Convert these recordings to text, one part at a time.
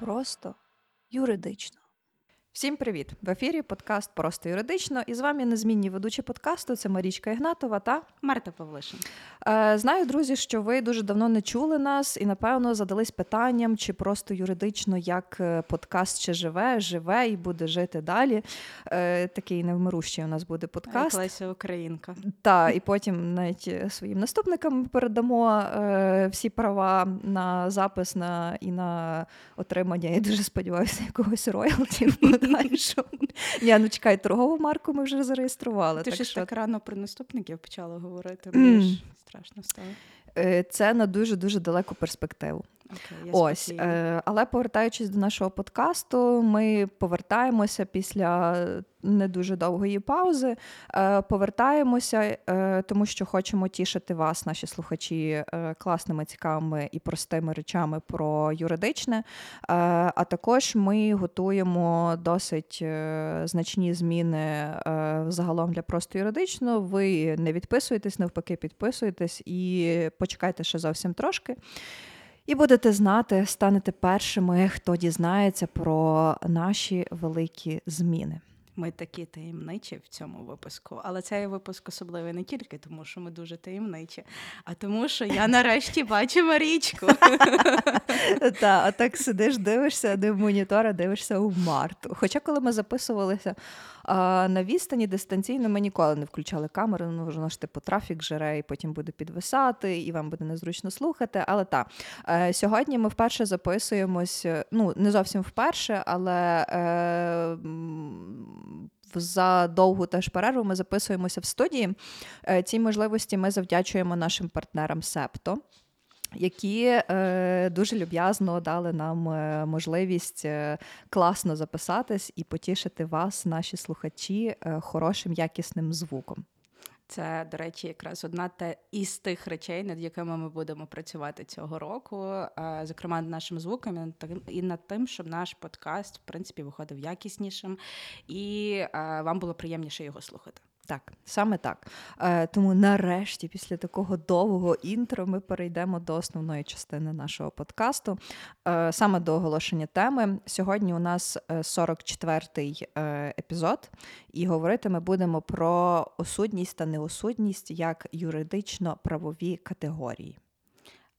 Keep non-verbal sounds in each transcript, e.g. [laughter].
просто юридично. Всім привіт! В ефірі подкаст Просто юридично. І з вами незмінні ведучі подкасту. Це Марічка Ігнатова та Марта Павлишин. Е, знаю, друзі, що ви дуже давно не чули нас і, напевно, задались питанням, чи просто юридично як е, подкаст ще живе, живе і буде жити далі. Е, такий невмирущий у нас буде подкаст. Леся Українка. Так, і потім навіть своїм наступникам передамо всі права на запис на і на отримання. Я дуже сподіваюся, якогось роялтів подальшому. Ні, ну чекай, торгову марку ми вже зареєстрували. Ти так ж що... так рано про наступників почала говорити. Мені ж страшно стало. Е, це на дуже дуже далеку перспективу. Okay, Ось, е, але повертаючись до нашого подкасту, ми повертаємося після не дуже довгої паузи. Е, повертаємося, е, тому що хочемо тішити вас, наші слухачі, е, класними, цікавими і простими речами про юридичне. Е, а також ми готуємо досить е, значні зміни загалом для просто юридично. Ви не відписуєтесь, навпаки, підписуєтесь і почекайте ще зовсім трошки. І будете знати, станете першими, хто дізнається про наші великі зміни. Ми такі таємничі в цьому випуску, але цей випуск особливий не тільки тому, що ми дуже таємничі, а тому, що я [laughs] нарешті бачу Марічку. Так, а так сидиш, дивишся, не в монітора, дивишся у Марту. Хоча, коли ми записувалися на відстані дистанційно, ми ніколи не включали камеру, ну воно ж типу трафік жере, і потім буде підвисати, і вам буде незручно слухати. Але так, е, сьогодні ми вперше записуємось, ну не зовсім вперше, але. Е, за довгу теж перерву ми записуємося в студії. Е, цій можливості ми завдячуємо нашим партнерам Септо. Які е, дуже люб'язно дали нам е, можливість е, класно записатись і потішити вас, наші слухачі, е, хорошим якісним звуком. Це, до речі, якраз одна те із тих речей, над якими ми будемо працювати цього року, зокрема над нашим звуком і над тим, щоб наш подкаст в принципі виходив якіснішим і вам було приємніше його слухати. Так, саме так. Е, Тому нарешті, після такого довгого інтро, ми перейдемо до основної частини нашого подкасту, е, саме до оголошення теми. Сьогодні у нас 44-й е, е, епізод, і говорити ми будемо про осудність та неосудність як юридично-правові категорії.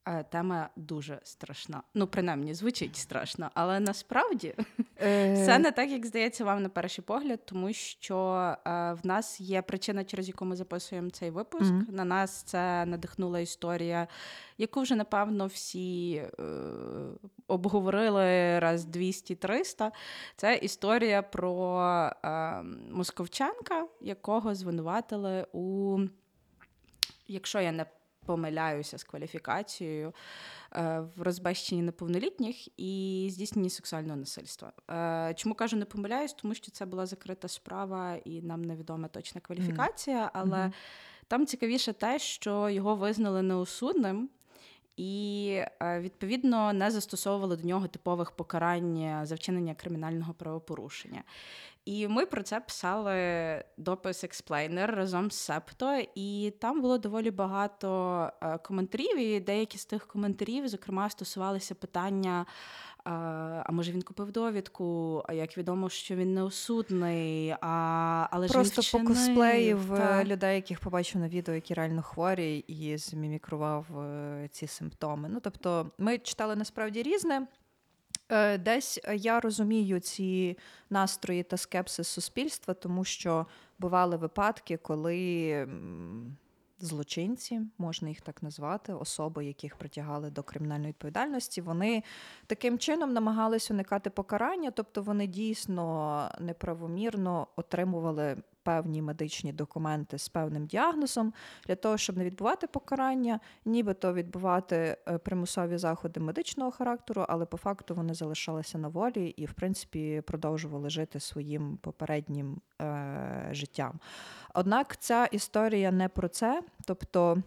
Е, тема дуже страшна. Ну, принаймні, звучить страшно, але насправді е. все не так, як здається вам на перший погляд, тому що е, в нас є причина, через яку ми записуємо цей випуск. Mm-hmm. На нас це надихнула історія, яку вже напевно всі е, обговорили раз 200-300. Це історія про е, Московченка, якого звинуватили у. Якщо я не помиляюся з кваліфікацією е, в розбещенні неповнолітніх і здійсненні сексуального насильства. Е, чому кажу не помиляюсь? Тому що це була закрита справа, і нам невідома точна кваліфікація, але mm-hmm. там цікавіше те, що його визнали неосудним. І е, відповідно не застосовували до нього типових покарань за вчинення кримінального правопорушення. І ми про це писали допис експлейнер разом з Септо, і там було доволі багато е, коментарів. І деякі з тих коментарів, зокрема, стосувалися питання. А може він купив довідку, а як відомо, що він не осудний, а але просто ж він по косплеїв та... людей, яких побачив на відео, які реально хворі, і змімікрував е, ці симптоми. Ну тобто, ми читали насправді різне. Е, десь е, я розумію ці настрої та скепсис суспільства, тому що бували випадки, коли злочинці, можна їх так назвати, особи, яких притягали до кримінальної відповідальності, вони таким чином намагались уникати покарання, тобто вони дійсно неправомірно отримували певні медичні документи з певним діагнозом для того, щоб не відбувати покарання, нібито відбувати е, примусові заходи медичного характеру, але по факту вони залишалися на волі і, в принципі, продовжували жити своїм попереднім е- життям. Однак ця історія не про це, тобто.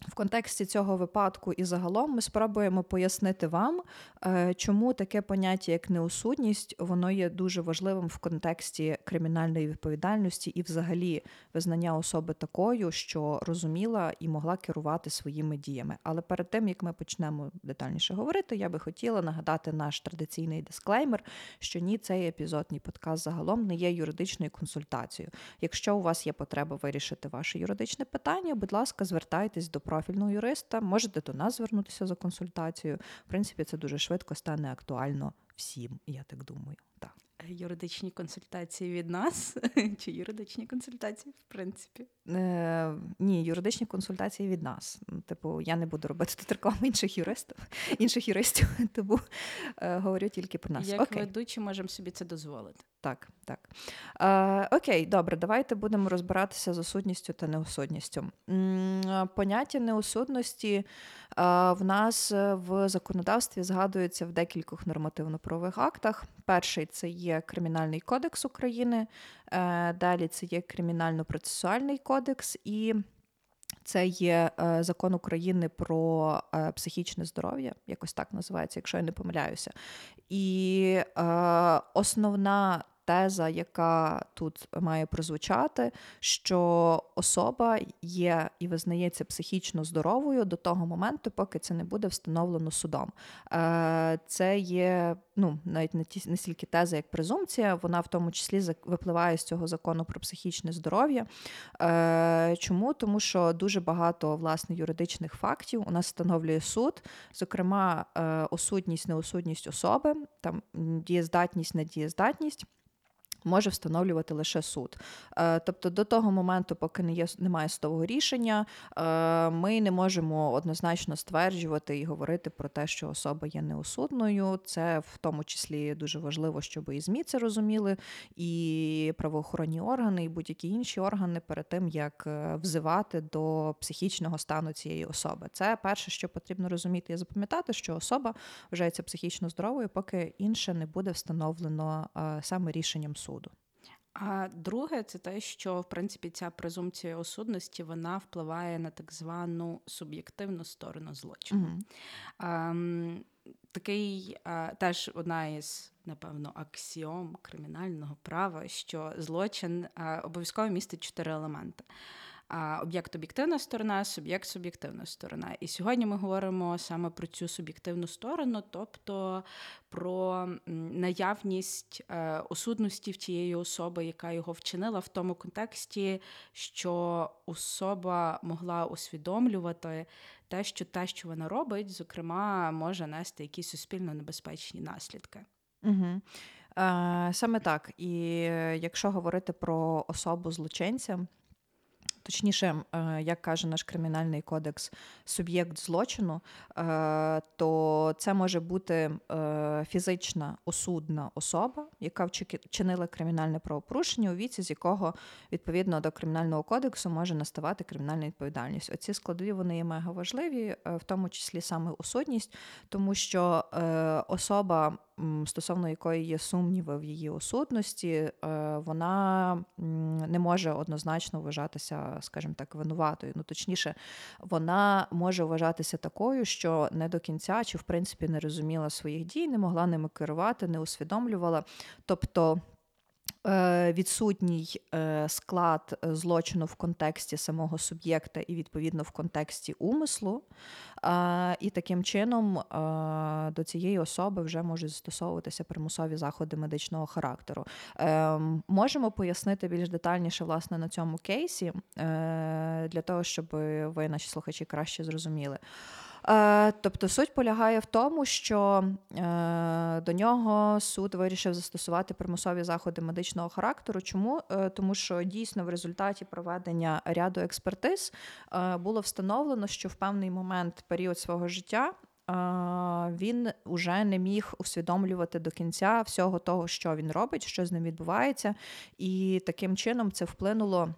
В контексті цього випадку і загалом ми спробуємо пояснити вам, е, чому таке поняття, як неосудність, воно є дуже важливим в контексті кримінальної відповідальності і, взагалі, визнання особи такою, що розуміла і могла керувати своїми діями. Але перед тим як ми почнемо детальніше говорити, я би хотіла нагадати наш традиційний дисклеймер, що ні, цей епізод, ні подкаст загалом не є юридичною консультацією. Якщо у вас є потреба вирішити ваше юридичне питання, будь ласка, звертайтесь до профільного юриста, можете до нас звернутися за консультацією. В принципі, це дуже швидко стане актуально всім, я так думаю. Так. Юридичні консультації від нас [laughs] чи юридичні консультації, в принципі. Е, Ні, юридичні консультації від нас. Типу, я не буду робити тут рекламу інших юристів, інших юристів, [laughs] тому е, говорю тільки про нас. Як Окей. ведучі можемо собі це дозволити. Так, так. Е, окей, добре, давайте будемо розбиратися з осудністю та неосудністю. М, Поняття неосудності е, в нас е, в законодавстві згадується в декількох нормативно-правових актах. Перший це є Кримінальний кодекс України, е, далі це є Кримінально-процесуальний кодекс і. Це є е, закон України про е, психічне здоров'я, якось так називається, якщо я не помиляюся. І е, основна теза, яка тут має прозвучати, що особа є і визнається психічно здоровою до того моменту, поки це не буде встановлено судом. Е, це є ну, навіть не ті не стільки теза, як презумпція, вона в тому числі випливає з цього закону про психічне здоров'я. Е, чому? Тому що дуже багато власне юридичних фактів у нас встановлює суд, зокрема, е, осудність, неосудність особи, там дієздатність, недієздатність. Може встановлювати лише суд. Е, Тобто до того моменту, поки не є немає судового рішення, е, ми не можемо однозначно стверджувати і говорити про те, що особа є неосудною. Це в тому числі дуже важливо, щоб і ЗМІ це розуміли, і правоохоронні органи, і будь-які інші органи перед тим, як е, взивати до психічного стану цієї особи. Це перше, що потрібно розуміти і запам'ятати, що особа вважається психічно здоровою, поки інше не буде встановлено саме рішенням суду. А друге, це те, що в принципі ця презумпція осудності вона впливає на так звану суб'єктивну сторону злочину. Ем, такий а, теж одна із, напевно, аксіом кримінального права, що злочин а, обов'язково містить чотири елементи. Об'єкт об'єктивна сторона, суб'єкт суб'єктивна сторона. І сьогодні ми говоримо саме про цю суб'єктивну сторону, тобто про наявність е, осудності в тієї особи, яка його вчинила, в тому контексті, що особа могла усвідомлювати те, що те, що вона робить, зокрема, може нести якісь суспільно небезпечні наслідки. Угу. Саме так. І е, якщо говорити про особу злочинця, точніше, е, як каже наш кримінальний кодекс, суб'єкт злочину, е, то це може бути е, фізична осудна особа, яка вчинила кримінальне правопорушення, у віці, з якого відповідно до кримінального кодексу може наставати кримінальна відповідальність. Оці складові вони є мега важливі, в тому числі саме осудність, тому що особа, стосовно якої є сумніви в її осудності, е, вона не може однозначно вважатися, скажімо так, винуватою. Ну точніше, вона може вважатися такою, що не до кінця чи в принципі не розуміла своїх дій, не могла ними керувати, не усвідомлювала. Тобто. Е, Відсутній е, склад е, злочину в контексті самого суб'єкта і відповідно в контексті умислу, і таким чином до цієї особи вже можуть застосовуватися примусові заходи медичного характеру. Е, Можемо пояснити більш детальніше власне на цьому кейсі, для того, щоб ви, наші слухачі, краще зрозуміли. Е, Тобто суть полягає в тому, що е, до нього суд вирішив застосувати примусові заходи медичного характеру. Чому? Е, Тому що дійсно в результаті проведення ряду експертиз було встановлено, що в певний момент період свого життя. Він уже не міг усвідомлювати до кінця всього того, що він робить, що з ним відбувається, і таким чином це вплинуло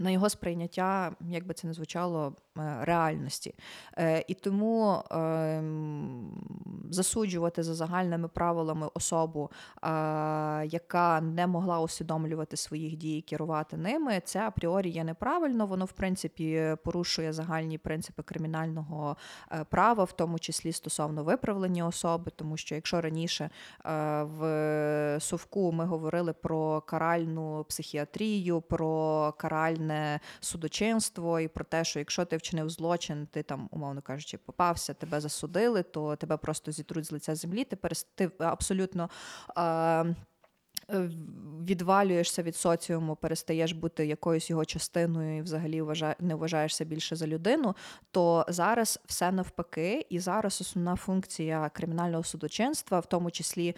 на його сприйняття, як би це не звучало, е, реальності. Е, І тому ем, засуджувати за загальними правилами особу, е, яка не могла усвідомлювати своїх дій і керувати ними, це апріорі є неправильно. Воно в принципі порушує загальні принципи кримінального права, в тому числі стосовно виправлення особи, тому що якщо раніше в совку ми говорили про каральну психіатрію, про каральне судочинство і про те, що якщо ти вчинив злочин, ти там, умовно кажучи, попався, тебе засудили, то тебе просто зітруть з лиця землі. Ти ти абсолютно. Е, відвалюєшся від соціуму, перестаєш бути якоюсь його частиною і взагалі не вважаєшся більше за людину, то зараз все навпаки, і зараз основна функція кримінального судочинства, в тому числі е,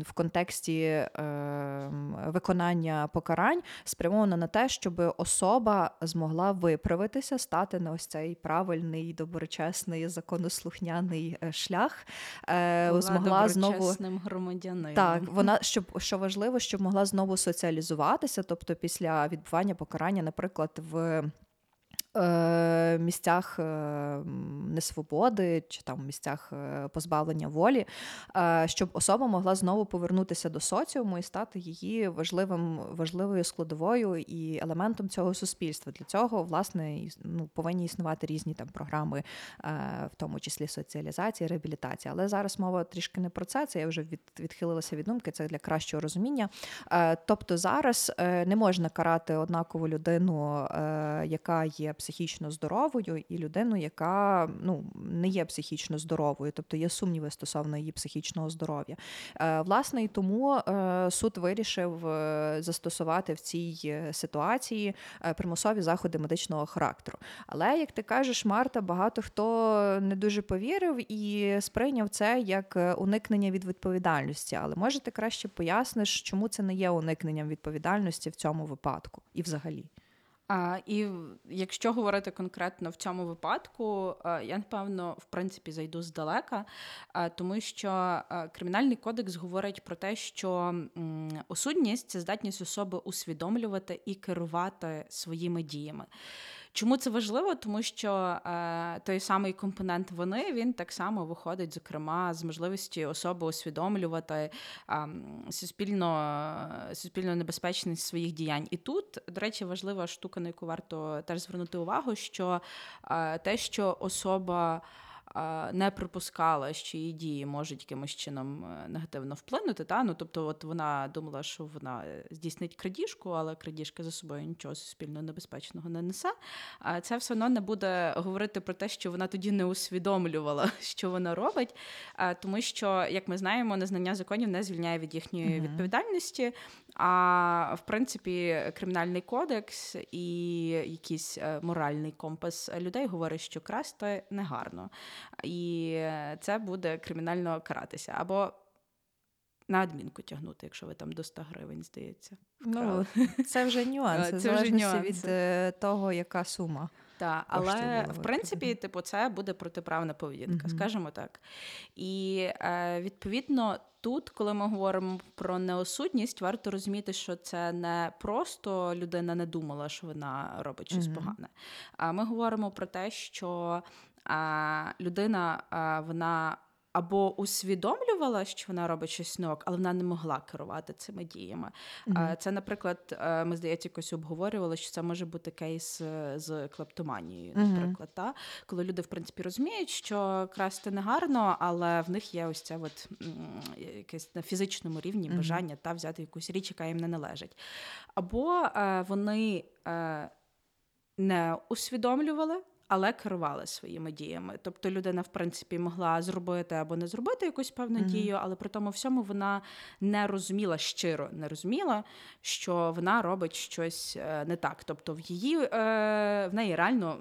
в контексті е, виконання покарань, спрямована на те, щоб особа змогла виправитися, стати на ось цей правильний, доброчесний, законослухняний е, шлях, Була змогла знову громадянином. Так, вона щоб що важливо, щоб могла знову соціалізуватися, тобто після відбування покарання, наприклад, в Е, місцях е, несвободи чи там місцях е, позбавлення волі, щоб особа могла знову повернутися до соціуму і стати її важливим важливою складовою і елементом цього суспільства. Для цього власне ну, повинні існувати різні там програми, в тому числі соціалізації, реабілітації. Але зараз мова трішки не про це. Це я вже від, відхилилася від думки. Це для кращого розуміння. Тобто зараз не можна карати однакову людину, яка є психічно здоровою, і людину, яка ну не є психічно здоровою, тобто є сумніви стосовно її психічного здоров'я. Е, власне, і тому е, суд вирішив е, застосувати в цій ситуації примусові заходи медичного характеру. Але як ти кажеш, Марта, багато хто не дуже повірив і сприйняв це як уникнення від відповідальності. Але може ти краще поясниш, чому це не є уникненням відповідальності в цьому випадку і взагалі. І якщо говорити конкретно в цьому випадку, я напевно в принципі зайду здалека, тому що кримінальний кодекс говорить про те, що осудність це здатність особи усвідомлювати і керувати своїми діями. Чому це важливо? Тому що е, той самий компонент вони він так само виходить, зокрема, з можливості особи усвідомлювати е, суспільно суспільно небезпечність своїх діянь. І тут, до речі, важлива штука, на яку варто теж звернути увагу, що е, те, що особа не припускала, що її дії можуть якимось чином е, негативно вплинути. Та? Ну, Тобто, от вона думала, що вона е, здійснить крадіжку, але крадіжка за собою нічого суспільно небезпечного не несе. А це все одно не буде говорити про те, що вона тоді не усвідомлювала, [laughs] що вона робить. Тому що, як ми знаємо, незнання законів не звільняє від їхньої mm-hmm. відповідальності. А в принципі, кримінальний кодекс і якийсь е, моральний компас людей говорить, що красти негарно і це буде кримінально каратися. Або на адмінку тягнути, якщо ви там до 100 гривень, здається. Ну, Це вже нюанси, [laughs] це вже нюанси. від е, того, яка сума. Так, але в принципі, типу, це буде протиправна поведінка, mm-hmm. скажімо так. І е, відповідно. Тут, коли ми говоримо про неосудність, варто розуміти, що це не просто людина не думала, що вона робить щось mm-hmm. погане. А ми говоримо про те, що людина вона або усвідомлювала, що вона робить щось нок, але вона не могла керувати цими діями. Mm-hmm. Це, наприклад, е, ми здається, якось обговорювали, що це може бути кейс е, з клептоманією, наприклад, mm-hmm. та коли люди в принципі розуміють, що красти не гарно, але в них є ось це от якесь на фізичному рівні бажання mm-hmm. та взяти якусь річ, яка їм не належить. Або е, вони не усвідомлювали але керували своїми діями. Тобто людина, в принципі, могла зробити або не зробити якусь певну mm-hmm. дію, але при тому всьому вона не розуміла щиро, не розуміла, що вона робить щось е, не так. Тобто, в її е, в неї реально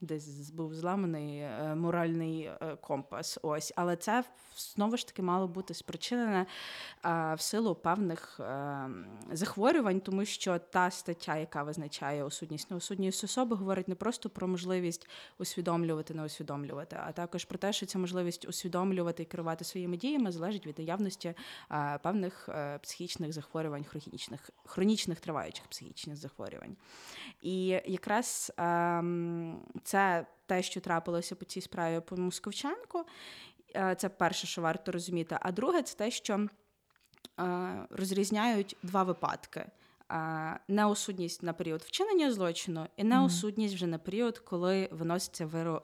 десь був зламаний е, моральний е, компас. Ось, але це знову ж таки мало бути спричинене е, в силу певних захворювань, тому що та стаття, яка визначає осудність неосудність особи, говорить не просто про можливість усвідомлювати, не усвідомлювати, а також про те, що ця можливість усвідомлювати і керувати своїми діями залежить від наявності певних психічних захворювань, хронічних, хронічних триваючих психічних захворювань. І якраз ем, це те, що трапилося по цій справі по Московченку. Е, Це перше, що варто розуміти. А друге, це те, що е, розрізняють два випадки. Е, Неосудність на період вчинення злочину і неосудність вже на період, коли виноситься виро,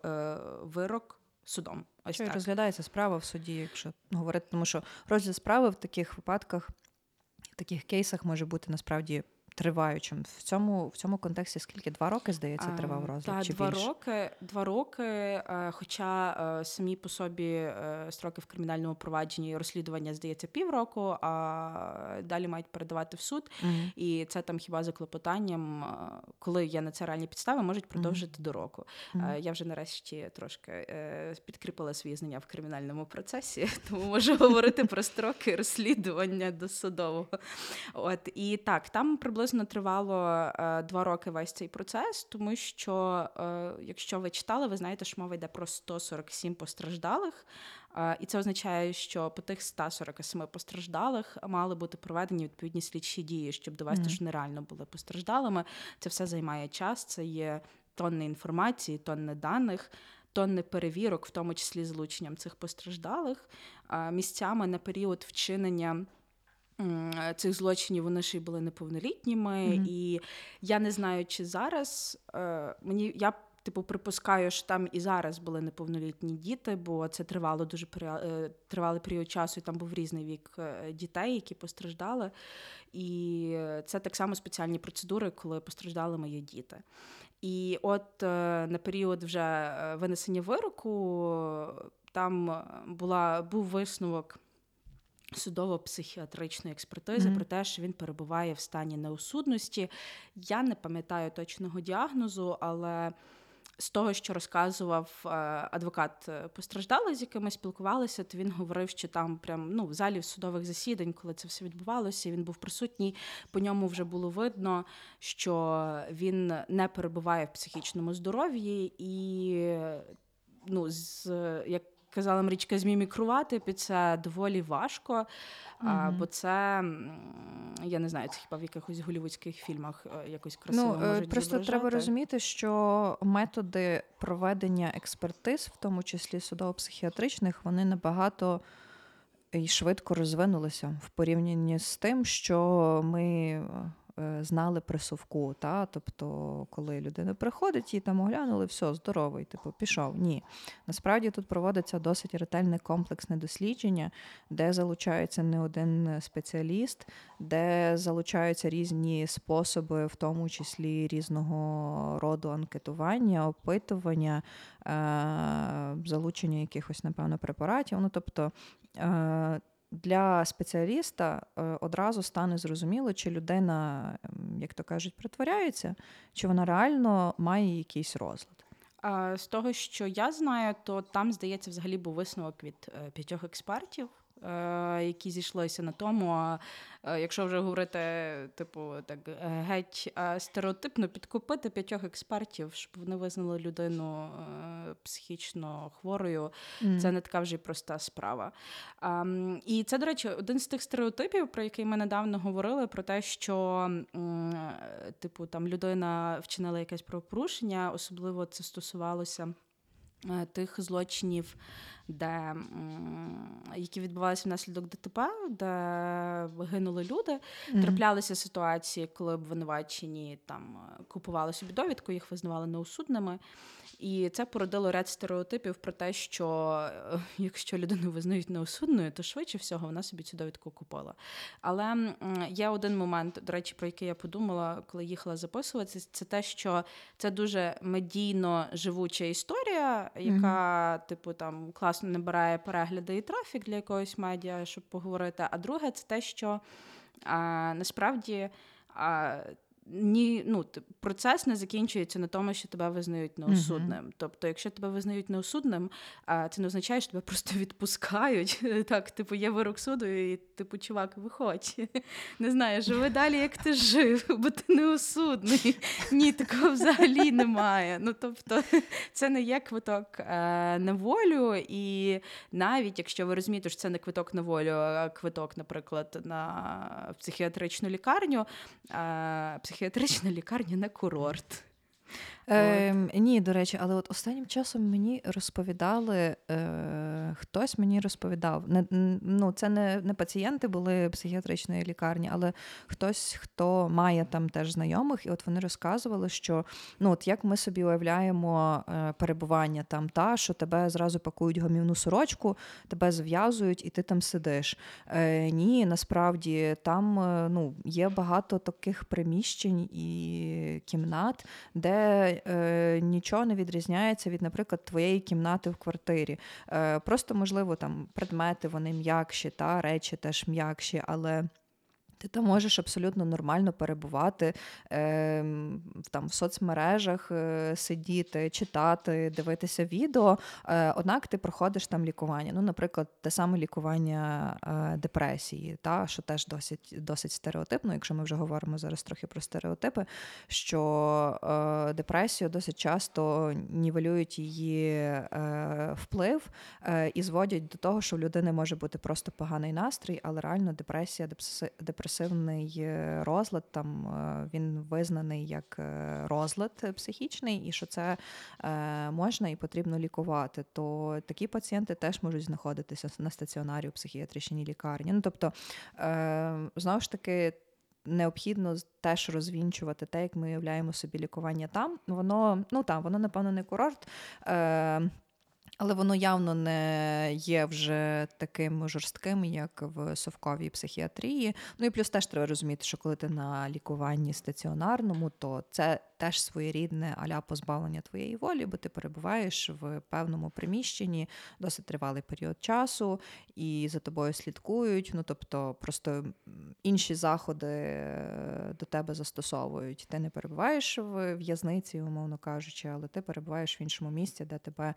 вирок судом. Ось так. розглядається справа в суді, якщо говорити, тому що розгляд справи в таких випадках, в таких кейсах може бути насправді триваючим. В цьому, в цьому контексті скільки? Два роки, здається, тривав розгляд? Та, чи два більше? роки, два роки, е, хоча е, самі по собі е, строки в кримінальному провадженні і розслідування здається півроку, а далі мають передавати в суд. Мгм. І це там хіба за клопотанням, коли є на це реальні підстави, можуть продовжити до року. Мгм. Я вже нарешті трошки підкріпила свої знання в кримінальному процесі, [laughs] тому можу говорити про строки розслідування досудового. От і так, там приблизно тривало е, два роки весь цей процес, тому що, е, якщо ви читали, ви знаєте, що мова йде про 147 постраждалих. Е, І це означає, що по тих 147 постраждалих мали бути проведені відповідні слідчі дії, щоб довести, Мгм. що нереально були постраждалими. Це все займає час, це є тонни інформації, тонни даних. Тонни перевірок, в тому числі залученням цих постраждалих, місцями на період вчинення цих злочинів вони ще й були неповнолітніми. Мгм. І я не знаю, чи зараз е, мені я типу припускаю, що там і зараз були неповнолітні діти, бо це тривало дуже період, тривалий період часу, і там був різний вік е, дітей, які постраждали. І це так само спеціальні процедури, коли постраждалими є діти. І от е, на період вже е, винесення вироку там е, була, був висновок судово-психіатричної експертизи Мгм. про те, що він перебуває в стані неосудності. Я не пам'ятаю точного діагнозу, але з того, що розказував е, адвокат е, постраждалий, з яким ми спілкувалися, то він говорив, що там прям ну в залі судових засідань, коли це все відбувалося, він був присутній. По ньому вже було видно, що він не перебуває в психічному здоров'ї і ну, з як казала Марічка, змімікрувати під це доволі важко. А, Мгм. бо це я не знаю, це хіба в якихось голівудських фільмах е, якось красиво Ну, можуть просто треба розуміти, що методи проведення експертиз, в тому числі судово-психіатричних, вони набагато і швидко розвинулися в порівнянні з тим, що ми знали при совку. Та? Тобто, коли людина приходить, її там оглянули, все, здоровий, типу, пішов. Ні. Насправді тут проводиться досить ретельне комплексне дослідження, де залучається не один спеціаліст, де залучаються різні способи, в тому числі різного роду анкетування, опитування, е- залучення якихось, напевно, препаратів. Ну, тобто, е- для спеціаліста е, одразу стане зрозуміло, чи людина, ем, як то кажуть, притворяється, чи вона реально має якийсь розлад. З того, що я знаю, то там, здається, взагалі був висновок від е, п'ятьох експертів, які зійшлися на тому. А е, якщо вже говорити, типу, так е, геть е, стереотипно підкупити п'ятьох експертів, щоб вони визнали людину е, психічно хворою, це не така вже й проста справа. І це, до речі, один з тих стереотипів, про який ми недавно говорили, про те, що е, типу там людина вчинила якесь правопорушення, особливо це стосувалося. е, Тих злочинів, де, які відбувалися внаслідок ДТП, де гинули люди. Мгм. Траплялися ситуації, коли обвинувачені там е, купували собі довідку, їх визнавали неусудними. І це породило ряд стереотипів про те, що е, якщо людину визнають неосудною, то швидше всього вона собі цю довідку купила. Але є один момент, до речі, про який я подумала, коли їхала записуватися, це те, що це дуже медійно живуча історія, яка, типу, там класно набирає перегляди і трафік для якогось медіа, щоб поговорити. А друге, це те, що а, насправді. А, ні, ну, процес не закінчується на тому, що тебе визнають неосудним. Тобто, якщо тебе визнають неосудним, це не означає, що тебе просто [laughs] відпускають. Так, типу, є вирок суду, і типу, чувак, виходь. [laughs] Не знаю, живи далі, як ти жив, [laughs] бо ти неосудний. Ні, такого взагалі немає. Ну, тобто, це не є квиток е, на волю, і навіть якщо ви розумієте, що це не квиток на волю, а квиток, наприклад, на психіатричну лікарню, е, психіатрична лікарня на курорт. Е, ні, до речі, але от останнім часом мені розповідали, е, хтось мені розповідав. Не, ну, Це не не пацієнти були психіатричної лікарні, але хтось, хто має там теж знайомих, і от вони розказували, що ну, от як ми собі уявляємо е, перебування там, та, що тебе зразу пакують гомівну сорочку, тебе зв'язують і ти там сидиш. Е, Ні, насправді там е, ну, є багато таких приміщень і кімнат, де е, нічого не відрізняється від, наприклад, твоєї кімнати в квартирі. Е, Просто, можливо, там предмети вони м'якші, та речі теж м'якші, але. Ти там можеш абсолютно нормально перебувати е, там в соцмережах, е, сидіти, читати, дивитися відео. Е, однак ти проходиш там лікування. Ну, наприклад, те саме лікування е, депресії, та що теж досить досить стереотипно, якщо ми вже говоримо зараз трохи про стереотипи, що е, депресію досить часто нівелюють її е, вплив е, і зводять до того, що в людини може бути просто поганий настрій, але реально депресія, депресія депресивний е, розлад, там е, він визнаний як е, розлад психічний, і що це можна і потрібно лікувати, то такі пацієнти теж можуть знаходитися на стаціонарі у психіатричній лікарні. Ну тобто, знову ж таки. Необхідно теж розвінчувати те, як ми уявляємо собі лікування там. Воно ну там, воно, напевно, не курорт. Але воно явно не є вже таким жорстким, як в совковій психіатрії. Ну і плюс теж треба розуміти, що коли ти на лікуванні стаціонарному, то це теж своєрідне аля позбавлення твоєї волі, бо ти перебуваєш в певному приміщенні досить тривалий період часу, і за тобою слідкують. Ну тобто, просто інші заходи е, до тебе застосовують. Ти не перебуваєш в в'язниці, умовно кажучи, але ти перебуваєш в іншому місці, де тебе.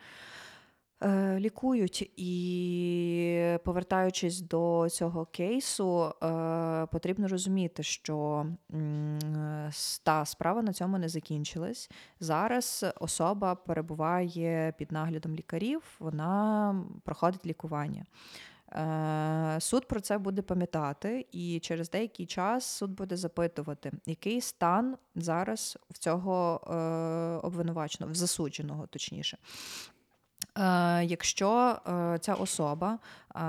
Е, лікують. І повертаючись до цього кейсу, е, потрібно розуміти, що та справа на цьому не закінчилась. Зараз особа перебуває під наглядом лікарів, вона проходить лікування. Е, суд про це буде пам'ятати, і через деякий час суд буде запитувати, який стан зараз в цього обвинуваченого, в засудженого, точніше. Е, якщо е, ця особа е,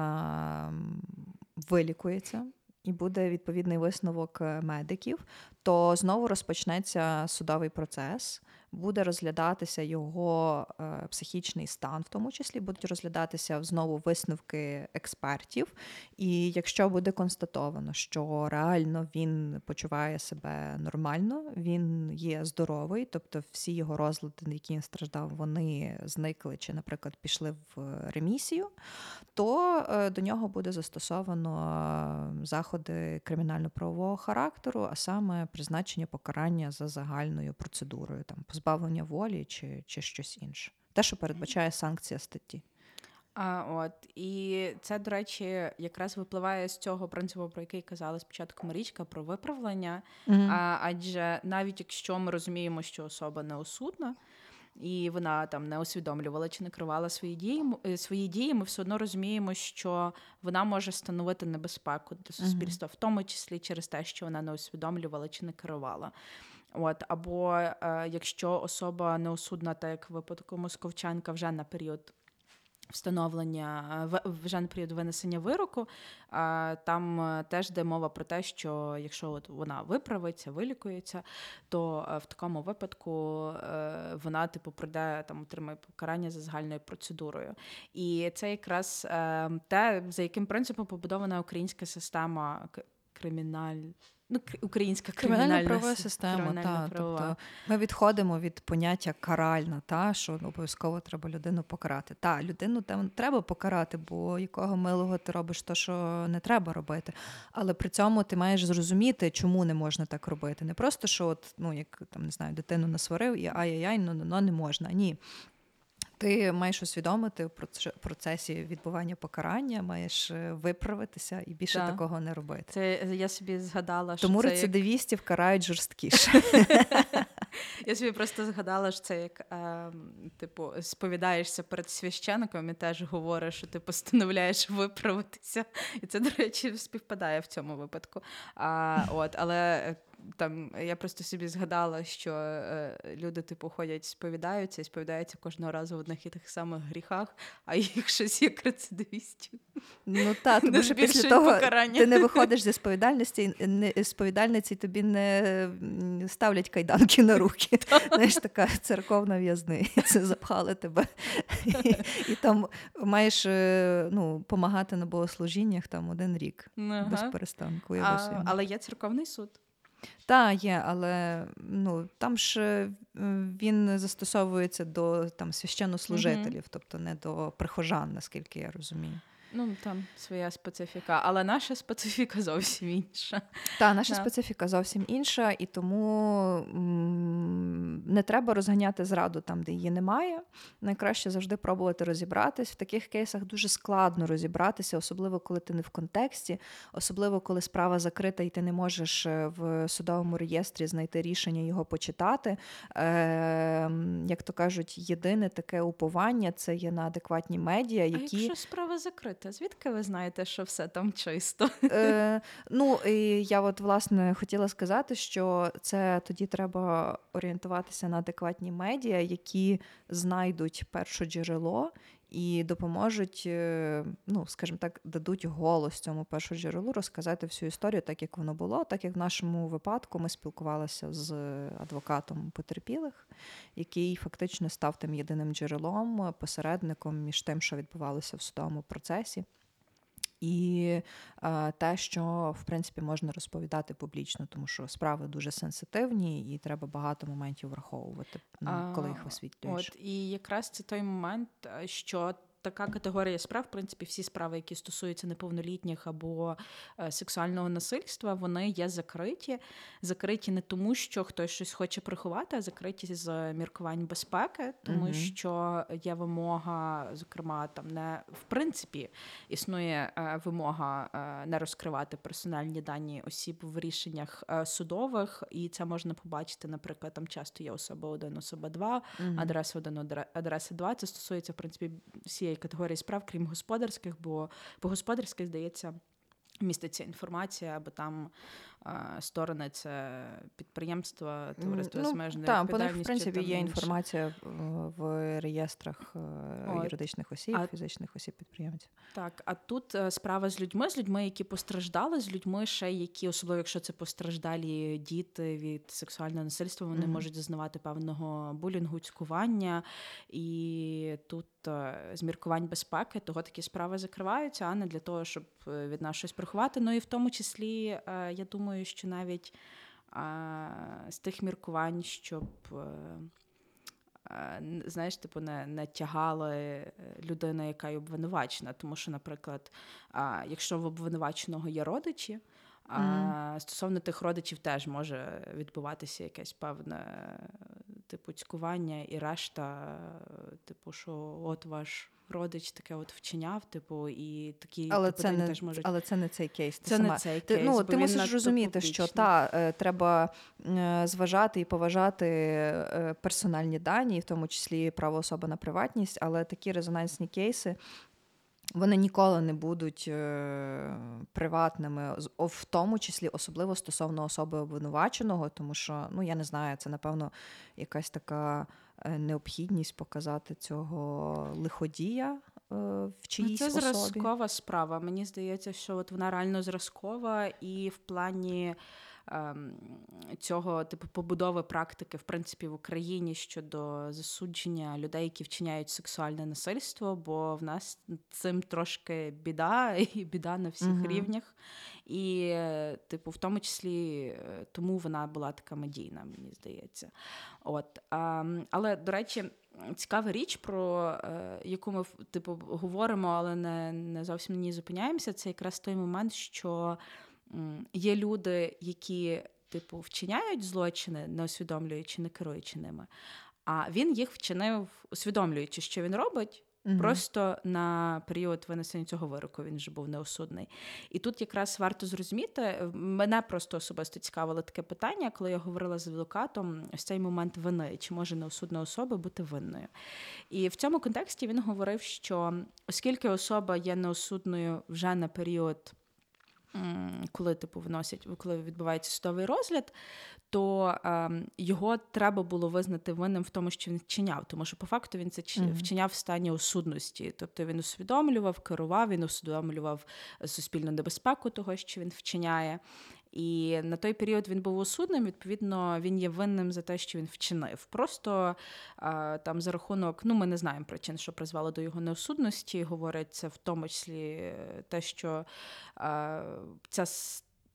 вилікується і буде відповідний висновок медиків, то знову розпочнеться судовий процес буде розглядатися його е, психічний стан, в тому числі будуть розглядатися знову висновки експертів. І якщо буде констатовано, що реально він почуває себе нормально, він є здоровий, тобто всі його розлади, на які він страждав, вони зникли чи, наприклад, пішли в ремісію, то е, до нього буде застосовано е, заходи кримінально-правового характеру, а саме призначення покарання за загальною процедурою, там позбавлення волі чи, чи щось інше. Те, що передбачає санкція статті. А, От і це, до речі, якраз випливає з цього принципу, про який казала спочатку Марічка, про виправлення. Mm-hmm. А, Адже навіть якщо ми розуміємо, що особа неосудна, і вона там не усвідомлювала чи не керувала свої дії, е, свої дії, ми все одно розуміємо, що вона може становити небезпеку для суспільства, uh-huh. в тому числі через те, що вона не усвідомлювала чи не керувала. От або е, якщо особа неосудна, так як в випадку Московчанка, вже на період. Встановлення вже на період винесення вироку, там е, теж йде мова про те, що якщо от вона виправиться, вилікується, то е, в такому випадку е, вона типу пройде там, отримає покарання за загальною процедурою. І це якраз те, за яким принципом побудована українська система криміналь ну, українська кримінальна правова система. Та, тобто Ми відходимо від поняття каральна, та, що обов'язково треба людину покарати. Та, людину там треба покарати, бо якого милого ти робиш то, що не треба робити. Але при цьому ти маєш зрозуміти, чому не можна так робити. Не просто що, от, ну, як там не знаю, дитину насварив і ай-яй-яй, ну, ну, ну не можна. Ні. Ти маєш усвідомити в процесі відбування покарання, маєш е, виправитися і більше так. такого не робити. Це я собі згадала, що тому це рецидивістів як... карають жорсткіше. [laughs] Я собі просто згадала, що це як е, типу сповідаєшся перед священником і теж говориш, що ти постановляєш виправитися. І це, до речі, співпадає в цьому випадку. А, от, Але там я просто собі згадала, що е, люди, типу, ходять, сповідаються і сповідаються кожного разу в одних і тих самих гріхах, а їх щось як рецидивістів. Ну так, тому що після того покарання. ти не виходиш зі сповідальності, не сповідальниці тобі не ставлять кайданки на руки. [laughs] Знаєш, така церковна в'язниця, запхали тебе. І, і там маєш е, ну, помагати на богослужіннях там один рік без перестанку. А, але є церковний суд. Та, є, але ну, там ж він застосовується до там, священнослужителів, тобто не до прихожан, наскільки я розумію. Ну, там своя специфіка, але наша специфіка [laughs] зовсім інша. Та наша Да. специфіка зовсім інша, і тому м, не треба розганяти зраду там, де її немає. Найкраще завжди пробувати розібратись. В таких кейсах дуже складно розібратися, особливо коли ти не в контексті, особливо коли справа закрита, і ти не можеш е, в судовому реєстрі знайти рішення його почитати. Е, як то кажуть, єдине таке уповання це є на адекватні медіа, А які якщо справа закрита, звідки ви знаєте, що все там чисто? Е, ну, і я от власне хотіла сказати, що це тоді треба орієнтуватися на адекватні медіа, які знайдуть перше джерело і допоможуть, е, ну, скажімо так, дадуть голос цьому першому джерелу розказати всю історію, так як воно було. Так як в нашому випадку ми спілкувалися з адвокатом потерпілих, який фактично став тим єдиним джерелом, посередником між тим, що відбувалося в судовому процесі. І е, те, що в принципі можна розповідати публічно, тому що справи дуже сенситивні, і треба багато моментів враховувати, коли їх висвітлюєш. От і якраз це той момент, е, що така категорія справ, в принципі, всі справи, які стосуються неповнолітніх або е, сексуального насильства, вони є закриті. Закриті не тому, що хтось щось хоче приховати, а закриті з міркувань безпеки, тому Мгм. що є вимога, зокрема, там не в принципі існує е, вимога е, не розкривати персональні дані осіб в рішеннях судових, і це можна побачити, наприклад, там часто є особа 1, особа 2, Мгм. адреса 1, адреса 2. Це стосується, в принципі, всієї категорії справ, крім господарських, бо по господарських, здається, міститься інформація, або там сторони це підприємства, товариства з ну, обмеженою так, по них, в принципі, є інформація в реєстрах е, От. юридичних осіб, А- фізичних осіб підприємців. Так, а тут е, справа з людьми, з людьми, які постраждали, з людьми, ще які, особливо якщо це постраждалі діти від сексуального насильства, вони Мгм. можуть зазнавати певного булінгу, цькування. І тут е, з міркувань безпеки того такі справи закриваються, а не для того, щоб е, від нас щось приховати. Ну і в тому числі, я думаю, що навіть е, з тих міркувань, щоб. е, Знаєш, типу, не, не тягали е, людину, яка є обвинувачена. Тому що, наприклад, а, якщо в обвинуваченого є родичі, а, стосовно тих родичів теж може відбуватися якесь певне типу цькування і решта, типу, що от ваш родич таке от вчиняв, типу, і такі Але типу, це, не, теж можуть. але це не цей кейс. Ти Це сама, не цей Ти, кейс, ну, ти мусиш розуміти, що публічний. та е, треба е, зважати і поважати е, персональні дані, в тому числі право особи на приватність, але такі резонансні кейси. Вони ніколи не будуть е, приватними, в тому числі особливо стосовно особи обвинуваченого, тому що ну я не знаю, це напевно якась така необхідність показати цього лиходія е, в Ну, чиїсь це особі. зразкова справа. Мені здається, що от вона реально зразкова, і в плані цього типу побудови практики, в принципі, в Україні щодо засудження людей, які вчиняють сексуальне насильство, бо в нас цим трошки біда, [laughs] і біда на всіх Мгм. рівнях. І, типу, в тому числі е, тому вона була така медійна, мені здається. От, ем, але, до речі, цікава річ, про е, яку ми типу, говоримо, але не, не зовсім на ній зупиняємося. Це якраз той момент, що є люди, які типу вчиняють злочини, не усвідомлюючи, не керуючи ними. А він їх вчинив, усвідомлюючи, що він робить. Мгм. Просто на період винесення цього вироку він вже був неосудний. І тут якраз варто зрозуміти, мене просто особисто цікавило таке питання, коли я говорила з адвокатом, ось цей момент вини, чи може неосудна особа бути винною. І в цьому контексті він говорив, що оскільки особа є неосудною вже на період коли типу вносять, коли відбувається судовий розгляд, то е, його треба було визнати винним в тому, що він вчиняв, тому що по факту він це mm-hmm. вчиняв в стані осудності. Тобто він усвідомлював, керував, він усвідомлював суспільну небезпеку того, що він вчиняє. І на той період він був осудним, відповідно, він є винним за те, що він вчинив. Просто там за рахунок, ну ми не знаємо причин, що призвало до його неосудності. Говорять це в тому числі те, що ця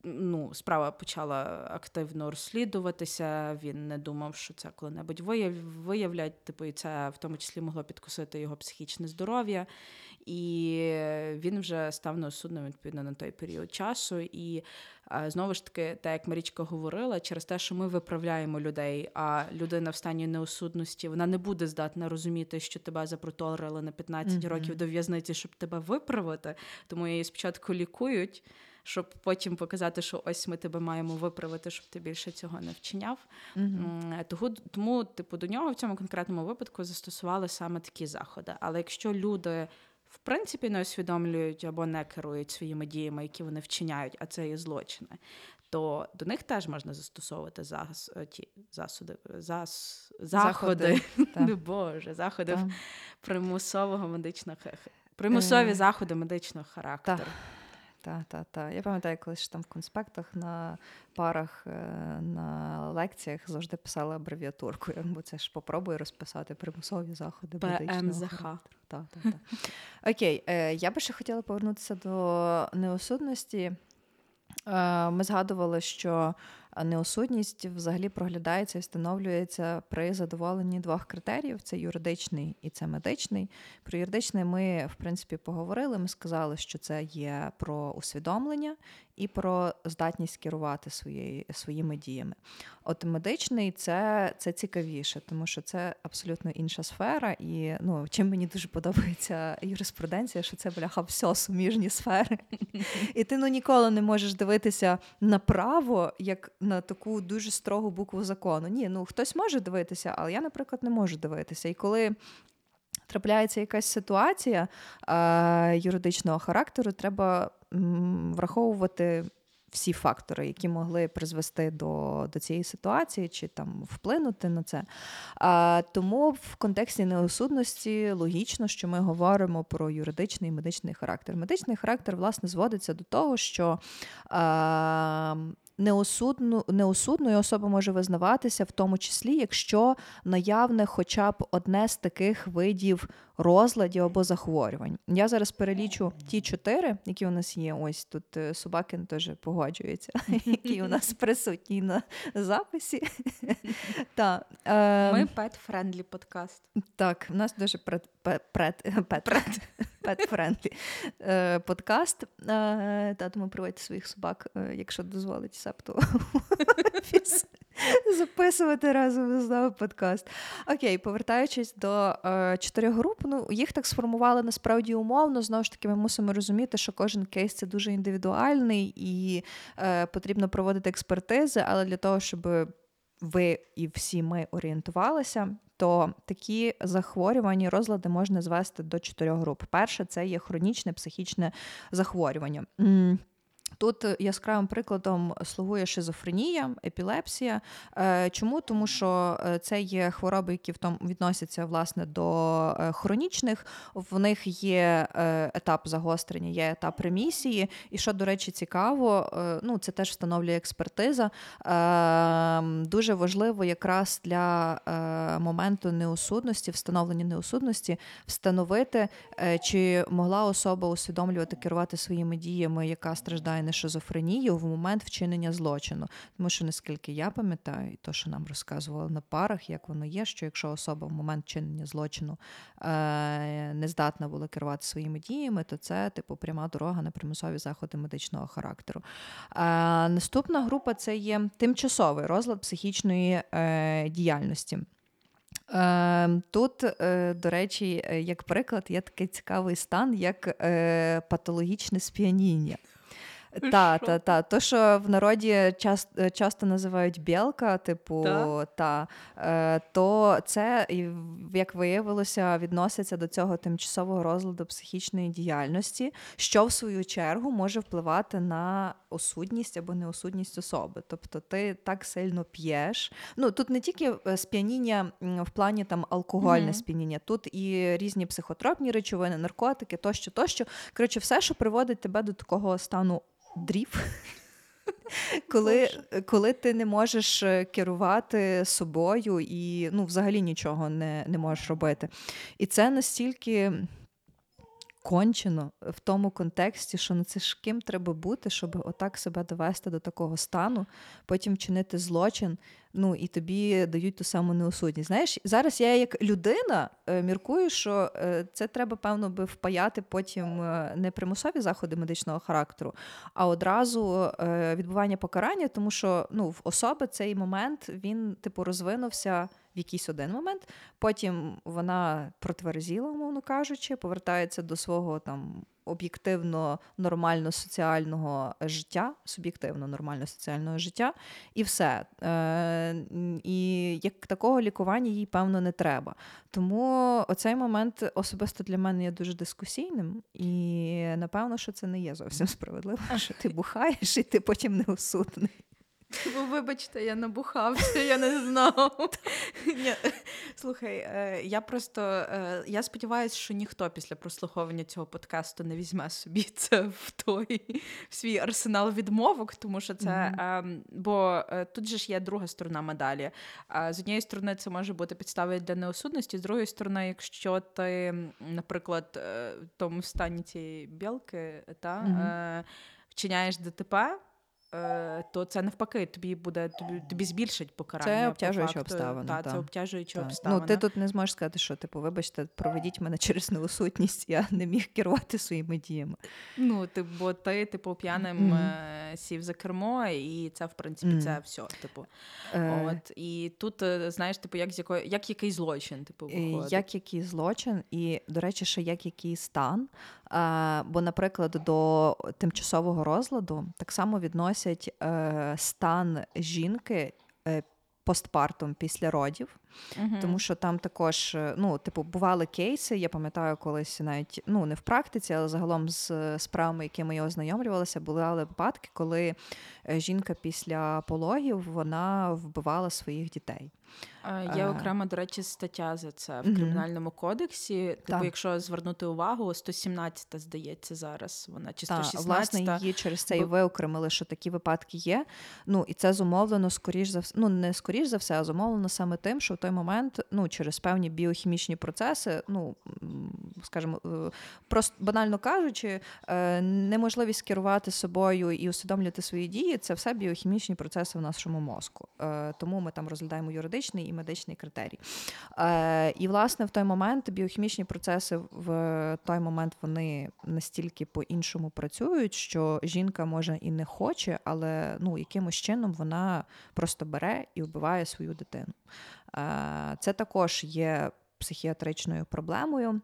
ну, Справа почала активно розслідуватися. Він не думав, що це коли-небудь виявлять. Типу, і це в тому числі могло підкусити його психічне здоров'я. І він вже став неосудним відповідно на той період часу. І знову ж таки, так як Марічка говорила, через те, що ми виправляємо людей, а людина в стані неосудності вона не буде здатна розуміти, що тебе запроторили на 15 mm-hmm. років до в'язниці, щоб тебе виправити. Тому її спочатку лікують. Щоб потім показати, що ось ми тебе маємо виправити, щоб ти більше цього не вчиняв. Mm-hmm. Тому, типу, до нього в цьому конкретному випадку застосували саме такі заходи. Але якщо люди в принципі не усвідомлюють або не керують своїми діями, які вони вчиняють, а це є злочини, то до них теж можна застосовувати зас, е, ті засуди, зас, заходи, заходи. [laughs] Боже, заходи примусового медичного примусові е... заходи медичного характеру. Так. Так, так, так. Я пам'ятаю, коли ж там в конспектах на парах, е, на лекціях завжди писала абревіатурку. бо це ж попробую розписати примусові заходи. ПМЗХ. Та, та, та. Окей, е, я би ще хотіла повернутися до неосудності. Е, ми згадували, що неосудність взагалі проглядається і встановлюється при задоволенні двох критеріїв: це юридичний і це медичний. Про юридичний ми, в принципі, поговорили. Ми сказали, що це є про усвідомлення і про здатність керувати своєю, своїми діями. От медичний це це цікавіше, тому що це абсолютно інша сфера. І ну, чим мені дуже подобається юриспруденція, що це бляха все суміжні сфери. І ти ну ніколи не можеш дивитися на право як на таку дуже строгу букву закону. Ні, ну хтось може дивитися, але я, наприклад, не можу дивитися. І коли трапляється якась ситуація е, юридичного характеру, треба враховувати. Всі фактори, які могли призвести до до цієї ситуації, чи там вплинути на це. А, Тому в контексті неосудності логічно, що ми говоримо про юридичний і медичний характер. Медичний характер, власне, зводиться до того, що а, неосудну, неосудною особа може визнаватися, в тому числі, якщо наявне хоча б одне з таких видів розладів або захворювань. Я зараз перелічу ті чотири, які у нас є. Ось тут е, Собакин теж погоджується, [laughs] які у нас присутні на записі. [laughs] Ем, Ми pet-friendly подкаст. Так, у нас дуже pet-friendly подкаст. Е, та тому приводьте своїх собак, е, якщо дозволить септу [laughs] записувати разом з нами подкаст. Окей, повертаючись до чотирьох груп ну їх так сформували насправді умовно. Знову ж таки, ми мусимо розуміти, що кожен кейс це дуже індивідуальний і е, потрібно проводити експертизи, але для того, щоб ви і всі ми орієнтувалися, то такі захворювання, розлади можна звести до чотирьох груп. Перше це є хронічне психічне захворювання. Тут яскравим прикладом слугує шизофренія, епілепсія. Е, чому? Тому що е, це є хвороби, які в тому відносяться власне до е, хронічних. В них є етап загострення, є етап ремісії. І що, до речі, цікаво, ну це теж встановлює експертиза. Дуже важливо якраз для моменту неосудності, встановлення неосудності, встановити, чи могла особа усвідомлювати керувати своїми діями, яка страждає не шизофренію в момент вчинення злочину. Тому що, наскільки я пам'ятаю, і то, що нам розказували на парах, як воно є, що якщо особа в момент вчинення злочину е, не здатна була керувати своїми діями, то це типу пряма дорога на примусові заходи медичного характеру. Е, наступна група це є тимчасовий розлад психічної е, діяльності. Ем, тут, е, до речі, як приклад, є такий цікавий стан, як патологічне сп'яніння. Та, та, та. То, що в народі часто, часто називають білка, типу, та, та е, то це, як виявилося, відноситься до цього тимчасового розладу психічної діяльності, що в свою чергу може впливати на осудність або неосудність особи. Тобто ти так сильно п'єш. Ну тут не тільки е, сп'яніння в плані там алкогольне mm-hmm. сп'яніння, тут і різні психотропні речовини, наркотики, тощо, тощо. Коротше, все, що приводить тебе до такого стану дрів. [laughs] Коли коли ти не можеш е, керувати собою і ну, взагалі нічого не не можеш робити. І це настільки кончено в тому контексті, що ну це ж ким треба бути, щоб отак себе довести до такого стану, потім вчинити злочин, ну і тобі дають ту саму неосудність. Знаєш, зараз я як людина е, міркую, що е, це треба, певно, би впаяти потім е, не примусові заходи медичного характеру, а одразу відбування покарання, тому що ну, в особи цей момент він типу розвинувся в якийсь один момент. Потім вона протверзіла, умовно кажучи, повертається до свого там об'єктивно нормально соціального життя, суб'єктивно нормально соціального життя, і все. Е, І як такого лікування їй, певно, не треба. Тому оцей момент особисто для мене є дуже дискусійним, і напевно, що це не є зовсім справедливо, що ти бухаєш і ти потім неосудний. Бо, вибачте, я набухався, я не знав. Ні, Слухай, е, я просто е, я сподіваюся, що ніхто після прослуховування цього подкасту не візьме собі це в той в свій арсенал відмовок, тому що це. Mm-hmm. Бо е, тут же ж є друга сторона медалі. З однієї сторони, це може бути підставою для неосудності, з другої сторони, якщо ти, наприклад, в тому стані цієї білки та, mm-hmm. вчиняєш ДТП. Е, то це навпаки, тобі буде тобі, тобі збільшить покарання. Це обтяжуюча обставина. Так, та. це обтяжуюча обставина. Ну, ти тут не зможеш сказати, що типу, вибачте, проведіть мене [laughs] через неосутність, я не міг керувати своїми діями. Ну, ти, бо ти, типу, п'яним mm-hmm. сів за кермо, і це, в принципі, mm-hmm. це все. Типу. Uh... От, І тут, знаєш, типу, як з якої, як який злочин, типу, виходить. Як який злочин, і, до речі, ще як який стан. Бо, наприклад, до тимчасового розладу так само відносять е, стан жінки е, постпартом після родів. Uh-huh. Тому що там також, е, ну, типу, бували кейси. Я пам'ятаю, колись навіть ну не в практиці, але загалом з справами, якими я ознайомлювалася, були випадки, коли жінка після пологів вона вбивала своїх дітей. Є окрема, до речі, стаття за це в кримінальному кодексі. Типу, так. якщо звернути увагу, 117 здається зараз. Вона чи 116 власне її через це і виокремили, що такі випадки є. Ну і це зумовлено скоріш за все, ну не скоріш за все, а зумовлено саме тим, що той момент, ну через певні біохімічні процеси, ну скажімо, е, просто банально кажучи, е, неможливість керувати собою і усвідомлювати свої дії це все біохімічні процеси в нашому мозку. Е, тому ми там розглядаємо юридичний і медичний критерій. І власне в той момент біохімічні процеси в той момент вони настільки по-іншому працюють, що жінка може і не хоче, але ну якимось чином вона просто бере і вбиває свою дитину. Це також є психіатричною проблемою.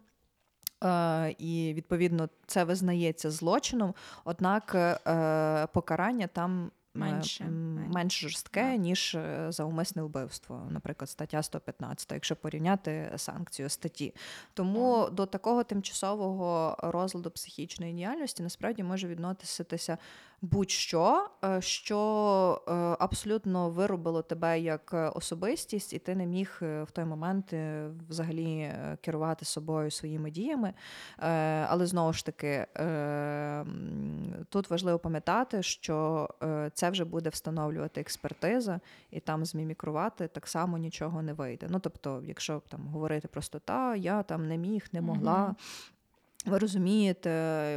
І відповідно це визнається злочином, однак е, покарання там менше, менш жорстке, yeah. ніж е, за умисне вбивство, наприклад, стаття 115, якщо порівняти санкцію статті. Тому до такого тимчасового розладу психічної діяльності насправді може відноситися будь-що, е, що е, абсолютно виробило тебе як особистість, і ти не міг в той момент взагалі керувати собою своїми діями. Але знову ж таки, тут важливо пам'ятати, що це вже буде встановлювати експертиза, і там змімікрувати так само нічого не вийде. Ну тобто, якщо там говорити просто та я там не міг, не могла. Ви розумієте,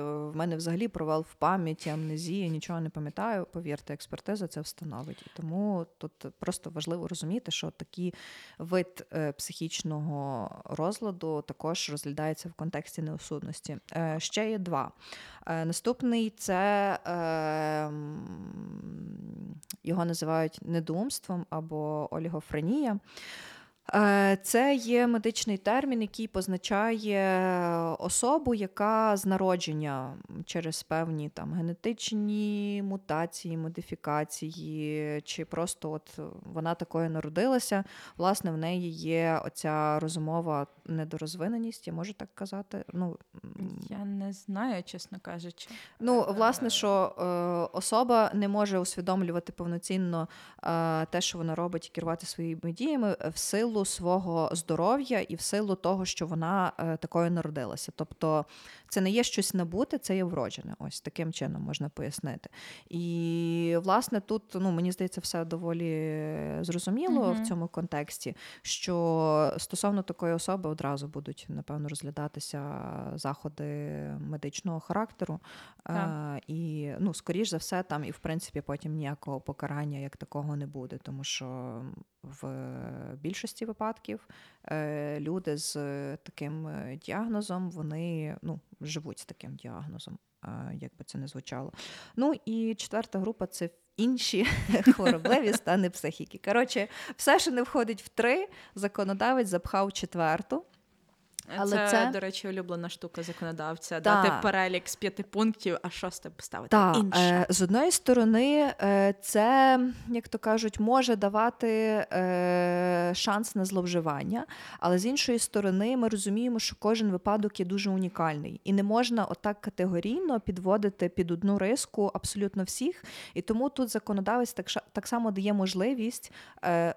в мене взагалі провал в пам'яті, амнезія, нічого не пам'ятаю. Повірте, експертиза це встановить. І тому тут просто важливо розуміти, що такий вид е, психічного розладу також розглядається в контексті неосудності. Е, ще є два. Е, наступний це його називають недумством або олігофренія. Е, це є медичний термін, який позначає особу, яка з народження через певні там генетичні мутації, модифікації, чи просто от вона такою народилася. Власне, в неї є оця розумова недорозвиненість, я можу так казати. Ну, Я не знаю, чесно кажучи. Ну, власне, що е, особа не може усвідомлювати повноцінно е, те, що вона робить, і керувати своїми діями в силу силу свого здоров'я і в силу того, що вона е, такою народилася. Тобто це не є щось набуте, це є вроджене. Ось таким чином можна пояснити. І, власне, тут ну, мені здається, все доволі зрозуміло mm в цьому контексті, що стосовно такої особи одразу будуть, напевно, розглядатися заходи медичного характеру. А, і, ну, скоріш за все, там і в принципі потім ніякого покарання як такого не буде, тому що в більшості випадків е, люди з таким е, діагнозом вони ну, живуть з таким діагнозом, як би це не звучало. Ну і четверта група це інші [laughs] хворобливі стани психіки. Коротше, все, що не входить в три, законодавець запхав четверту. Але це, це, до речі, улюблена штука законодавця. Та. Дати перелік з п'яти пунктів, а шосте поставити та. інше. Е, З одної сторони, е, це, як то кажуть, може давати е, шанс на зловживання, але з іншої сторони, ми розуміємо, що кожен випадок є дуже унікальний, і не можна отак категорійно підводити під одну риску абсолютно всіх. І тому тут законодавець так так само дає можливість,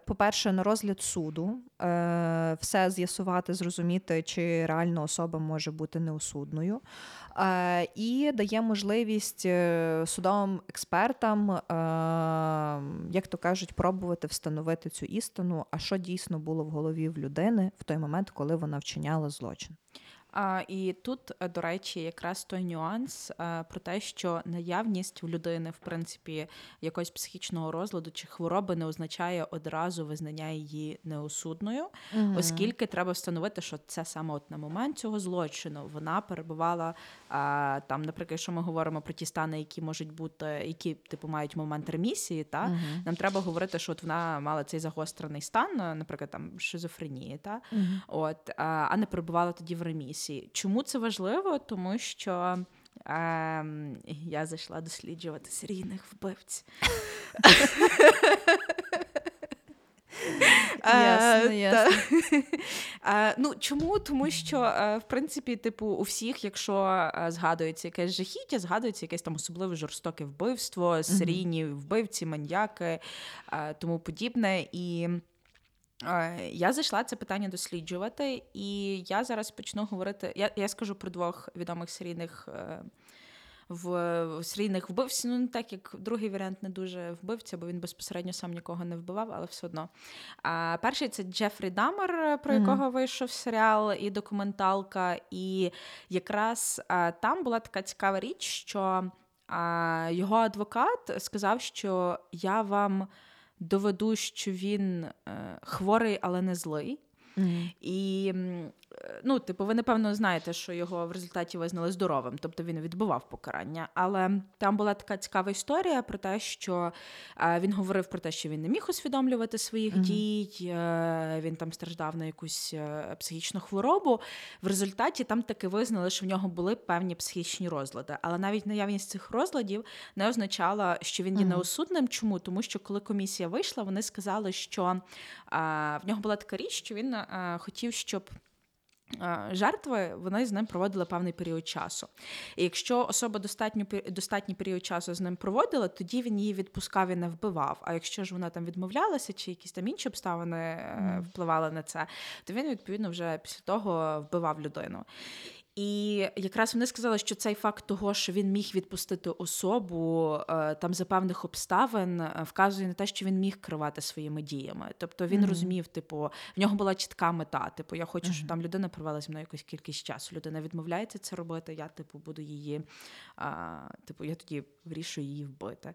по-перше, на розгляд суду все з'ясувати, зрозуміти чи реально особа може бути неосудною, е, і дає можливість е, судовим експертам, е, як то кажуть, пробувати встановити цю істину, а що дійсно було в голові в людини в той момент, коли вона вчиняла злочин. А, І тут, е, до речі, якраз той нюанс а, е, про те, що наявність в людини, в принципі, якогось психічного розладу чи хвороби не означає одразу визнання її неосудною, угу. оскільки треба встановити, що це саме от на момент цього злочину вона перебувала а, там, наприклад, якщо ми говоримо про ті стани, які можуть бути, які типу мають момент ремісії, та угу. нам треба говорити, що от вона мала цей загострений стан, наприклад, там шизофренії, та угу. от а, а не перебувала тоді в ремісії дискусії. Чому це важливо? Тому що е, я зайшла досліджувати серійних вбивць. [laughs] Ясно, ясно. Ну чому? Тому що в принципі, типу, у всіх, якщо згадується якесь жахіття, згадується якесь там особливе жорстоке вбивство, серійні вбивці, маньяки, тому подібне і. Я зайшла це питання досліджувати, і я зараз почну говорити. Я я скажу про двох відомих серійних е, в, в серійних вбивців. Ну, не так як другий варіант не дуже вбивця, бо він безпосередньо сам нікого не вбивав, але все одно. А перший це Джефрі Дамер, про якого mm-hmm. вийшов серіал і документалка. І якраз а, там була така цікава річ, що а, його адвокат сказав, що я вам доведу, що він е, хворий, але не злий. І ну, типу, ви напевно знаєте, що його в результаті визнали здоровим, тобто він відбував покарання. Але там була така цікава історія про те, що е, він говорив про те, що він не міг усвідомлювати своїх mm-hmm. дій, е, він там страждав на якусь е, психічну хворобу. В результаті там таки визнали, що в нього були певні психічні розлади. Але навіть наявність цих розладів не означала, що він є неосудним. Чому? Тому що коли комісія вийшла, вони сказали, що в нього була така річ, що він хотів, щоб. Жертви вони з ним проводили певний період часу. І якщо особа достатньо достатній період часу з ним проводила, тоді він її відпускав і не вбивав. А якщо ж вона там відмовлялася, чи якісь там інші обставини mm. впливали на це, то він відповідно вже після того вбивав людину. І якраз вони сказали, що цей факт того, що він міг відпустити особу е, там за певних обставин, е, вказує на те, що він міг керувати своїми діями. Тобто він mm-hmm. розумів, типу, в нього була чітка мета. Типу, я хочу, щоб mm-hmm. там людина провела зі мною якусь кількість часу. Людина відмовляється це робити. Я, типу, буду її, а, типу, я тоді вирішую її вбити.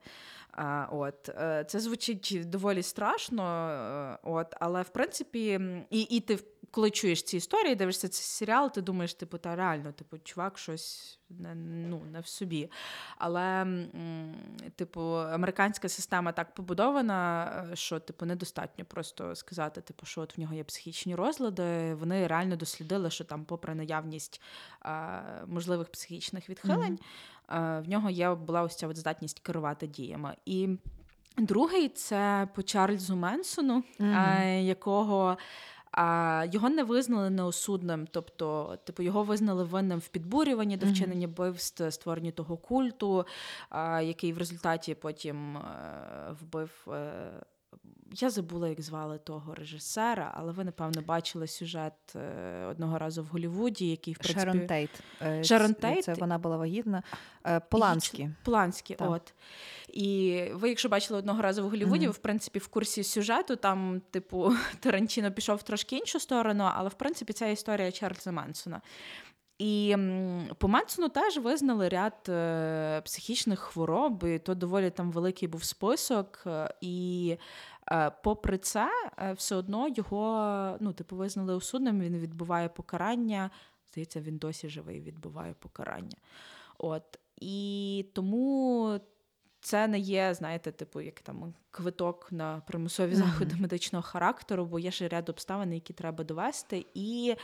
А, От е, це звучить доволі страшно, от, але в принципі, і, і ти коли чуєш ці історії, дивишся цей серіал, ти думаєш, типу, та реально, типу, чувак, щось не, ну, не в собі. Але, типу, американська система так побудована, е, що типу недостатньо просто сказати, типу, що от в нього є психічні розлади. Вони реально дослідили, що там, попри наявність а, можливих психічних відхилень, mm-hmm. а, в нього є була ось ця от здатність керувати діями. І другий це по Чарльзу Менсону, mm-hmm. якого. А його не визнали неосудним, тобто, типу, його визнали винним в підбурюванні до вчинення вбивств, створенні того культу, а, який в результаті потім е, вбив. Е, я забула, як звали того режисера, але ви, напевно, бачили сюжет е, одного разу в Голлівуді, який в принципі... Шерон Тейт. Шерон Тейт. Це вона була вагітна. Поланські. Поланські, от. І ви, якщо бачили одного разу в Голлівуді, mm-hmm. ви в принципі в курсі сюжету, там, типу, [laughs] Тарантіно пішов в трошки іншу сторону, але в принципі ця історія Чарльза Менсона. І по Менсону теж визнали ряд е, психічних хвороб, і то доволі там великий був список. Е, і е, попри це, е, все одно його ну, типу, визнали осудним, він відбуває покарання. Здається, він досі живий відбуває покарання. От. І тому це не є, знаєте, типу, як там квиток на примусові заходи mm-hmm. медичного характеру, бо є ще ряд обставин, які треба довести, і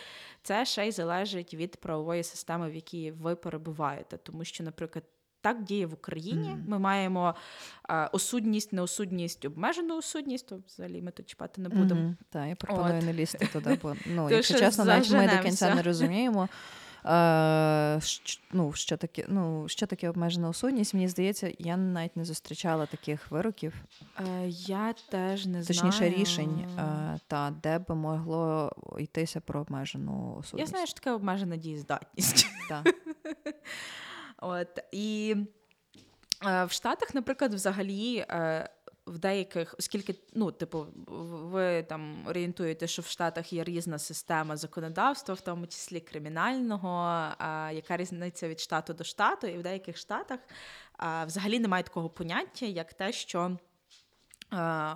це ще й залежить від правової системи, в якій ви перебуваєте. Тому що, наприклад, так діє в Україні. Mm-hmm. Ми маємо а, осудність, неосудність, обмежену осудність, то взагалі ми тут чіпати не будемо. Mm-hmm. Так, я пропоную От. не лізти туди, бо ну, [laughs] якщо чесно, навіть ми до кінця не розуміємо. Е, ну, Що таке ну, що таке обмежена осудність? Мені здається, я навіть не зустрічала таких вироків. Е, Я теж не Точніше, знаю. рішень, е, та, де би могло йтися про обмежену осудність. Я знаю, що таке обмежена дієздатність. [laughs] От, І е, в Штатах, наприклад, взагалі. Е, в деяких, оскільки, ну, типу, ви там орієнтуєте, що в Штатах є різна система законодавства, в тому числі кримінального, а яка різниця від штату до штату, і в деяких штатах а, взагалі немає такого поняття, як те, що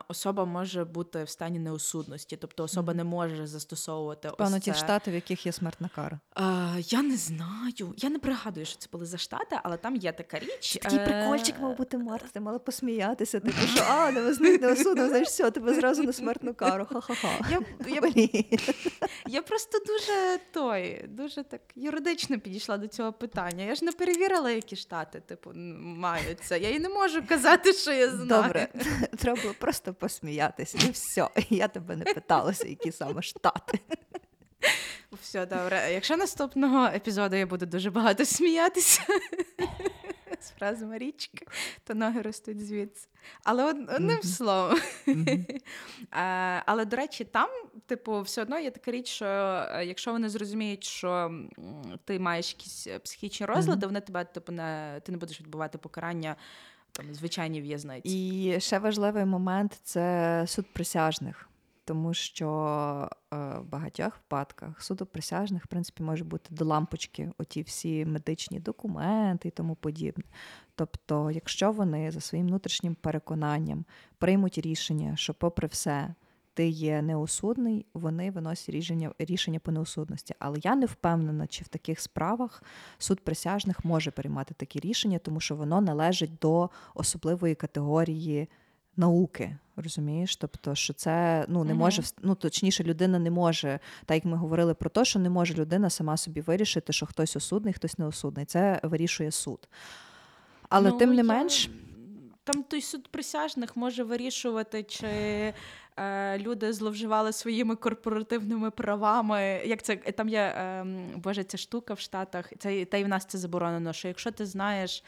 особа може бути в стані неосудності, тобто особа mm-hmm. не може застосовувати Певно, ось ті штати, в яких є смертна кара. А, Я не знаю. Я не пригадую, що це були за штати, але там є така річ. Такий е, прикольчик мав бути Март, ти мала посміятися. [laughs] Типу, що а, не визнать неосудно, знаєш, все, тебе зразу на смертну кару. Ха-ха-ха. Я я, я просто дуже той, дуже так юридично підійшла до цього питання. Я ж не перевірила, які штати типу мають це. Я і не можу казати, що я знаю. Добре, треба було просто посміятися, і все. [laughs] Я тебе не питалася, які саме штати. Все добре. Якщо наступного епізоду я буду дуже багато сміятися з фрази Марічки, то ноги ростуть звідси. Але одним mm-hmm. словом. Mm-hmm. [laughs] а, але, до речі, там, типу, все одно є така річ, що е, якщо вони зрозуміють, що ти маєш якісь е, психічні розлади, mm-hmm. вони тебе, типу, не ти не будеш відбувати покарання там звичайні в'язниці. І ще важливий момент це суд присяжних. Тому що е, в багатьох випадках суду присяжних, в принципі, може бути до лампочки оті всі медичні документи і тому подібне. Тобто, якщо вони за своїм внутрішнім переконанням приймуть рішення, що, попри все, ти є неосудний, вони виносять рішення рішення по неосудності. Але я не впевнена, чи в таких справах суд присяжних може приймати такі рішення, тому що воно належить до особливої категорії науки. Розумієш? Тобто, що це ну не може ну точніше, людина не може, так як ми говорили про те, що не може людина сама собі вирішити, що хтось осудний, хтось неосудний. Це вирішує суд. Але ну, тим не я... менш. Там той суд присяжних може вирішувати, чи е, люди зловживали своїми корпоративними правами. Як це там є е, боже, ця штука в Штатах, це та й в нас це заборонено. Що якщо ти знаєш.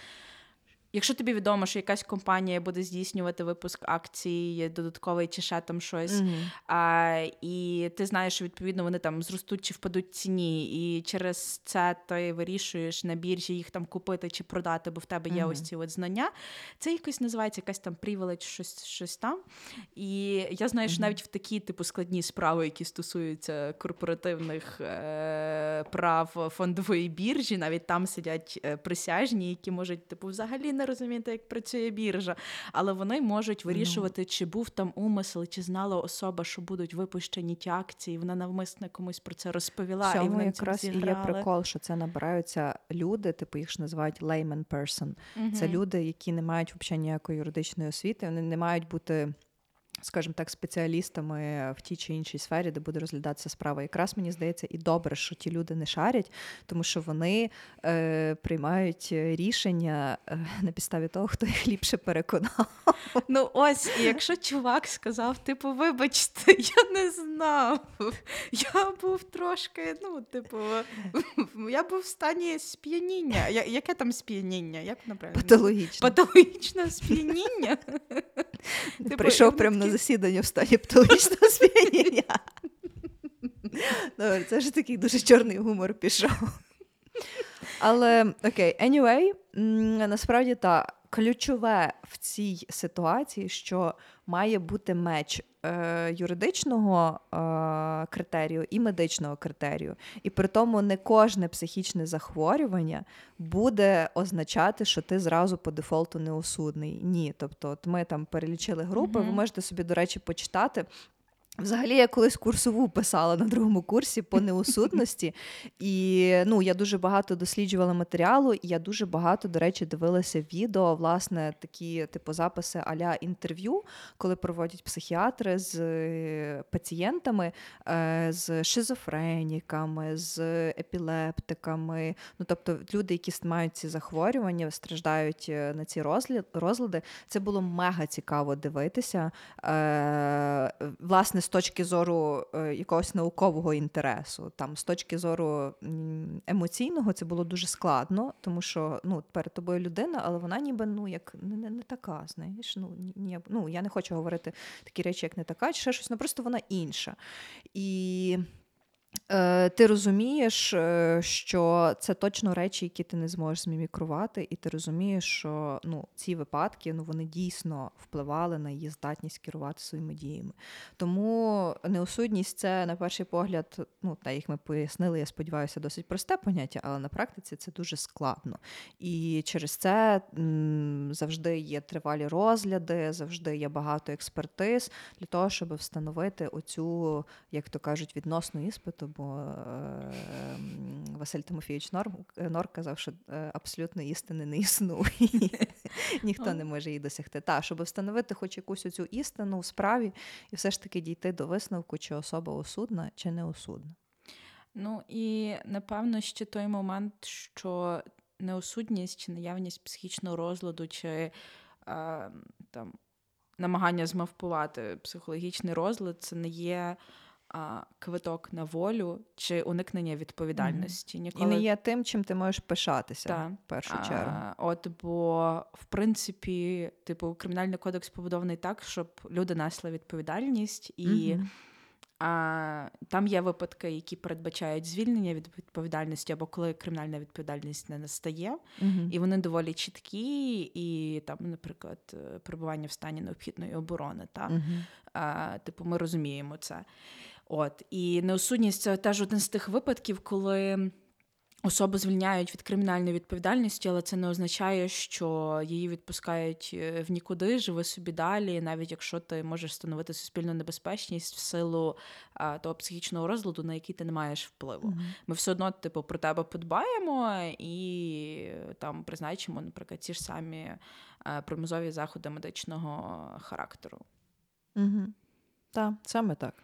Якщо тобі відомо, що якась компанія буде здійснювати випуск акцій, додатковий чи ще там щось, mm-hmm. а, і ти знаєш, що відповідно вони там зростуть чи впадуть ціні, і через це ти вирішуєш на біржі їх там купити чи продати, бо в тебе є mm-hmm. ось ці от знання. Це якось називається якась там привіледж, щось щось там. І я знаю, що mm-hmm. навіть в такі типу складні справи, які стосуються корпоративних е- прав фондової біржі, навіть там сидять е- присяжні, які можуть типу взагалі не не розумієте, як працює біржа, але вони можуть ну. вирішувати, чи був там умисел, чи знала особа, що будуть випущені ті акції. Вона навмисно комусь про це розповіла. Цьому і вони якраз і є прикол, що це набираються люди, типу їх ж називають layman person. Угу. Це люди, які не мають взагалі ніякої юридичної освіти, вони не мають бути скажімо так, спеціалістами в тій чи іншій сфері, де буде розглядатися справа. Якраз мені здається, і добре, що ті люди не шарять, тому що вони е, приймають рішення е, на підставі того, хто їх ліпше переконав. Ну ось, і якщо чувак сказав, типу, вибачте, [laughs] я не знав. Я був трошки, ну, типу, я був в стані сп'яніння. Я, яке там сп'яніння? Як? Патологічне. Патологічне сп'яніння. [laughs] Типу, Прийшов прямо на засідання в стані патологічного [laughs] сп'яніння. Добре, це ж такий дуже чорний гумор пішов. Але окей, anyway, насправді та ключове в цій ситуації, що має бути меч юридичного е, критерію і медичного критерію. І при тому не кожне психічне захворювання буде означати, що ти зразу по дефолту неосудний. Ні. Тобто, от ми там перелічили групи, mm-hmm. ви можете собі, до речі, почитати. Взагалі, я колись курсову писала на другому курсі по неусудності, і ну я дуже багато досліджувала матеріалу, і я дуже багато, до речі, дивилася відео, власне, такі типу записи аля інтерв'ю, коли проводять психіатри з е, пацієнтами, е, з шизофреніками, з епілептиками. Ну тобто люди, які мають ці захворювання, страждають е, на ці розлади. Це було мега цікаво дивитися. Власне з точки зору е, якогось наукового інтересу. Там з точки зору емоційного це було дуже складно, тому що ну, перед тобою людина, але вона ніби ну як не не, не така. Знаєш, ну ні, ну я не хочу говорити такі речі, як не така, чи ще щось, ну просто вона інша. І ти розумієш, е, що це точно речі, які ти не зможеш змімікрувати, і ти розумієш, що ну, ці випадки ну, вони дійсно впливали на її здатність керувати своїми діями. Тому неосудність це, на перший погляд, ну, та як ми пояснили, я сподіваюся, досить просте поняття, але на практиці це дуже складно. І через це м, завжди є тривалі розгляди, завжди є багато експертиз для того, щоб встановити оцю, як то кажуть, відносну іспиту бо е, Василь Тимофійович Нор, Нор казав, що е, абсолютно істини не існує. [laughs] Ніхто не може її досягти. Та, щоб встановити хоч якусь оцю істину в справі і все ж таки дійти до висновку, чи особа осудна, чи не осудна. Ну і напевно ще той момент, що неосудність чи наявність психічного розладу, чи а, там намагання змавпувати психологічний розлад, це не є а, квиток на волю чи уникнення відповідальності. Ніколи... І не є тим, чим ти можеш пишатися Та. в першу чергу. А, От бо, в принципі, типу, кримінальний кодекс побудований так, щоб люди несли відповідальність і. mm А там є випадки, які передбачають звільнення від відповідальності, або коли кримінальна відповідальність не настає, uh-huh. і вони доволі чіткі, і там, наприклад, перебування в стані необхідної оборони. Та? Uh-huh. А, Типу, ми розуміємо це. От і неосудність це теж один з тих випадків, коли особу звільняють від кримінальної відповідальності, але це не означає, що її відпускають е, в нікуди, живи собі далі, навіть якщо ти можеш встановити суспільну небезпечність в силу а, того психічного розладу, на який ти не маєш впливу. Mm-hmm. Ми все одно, типу, про тебе подбаємо і там призначимо, наприклад, ті ж самі а, промозові заходи медичного характеру. Угу. Так, саме так.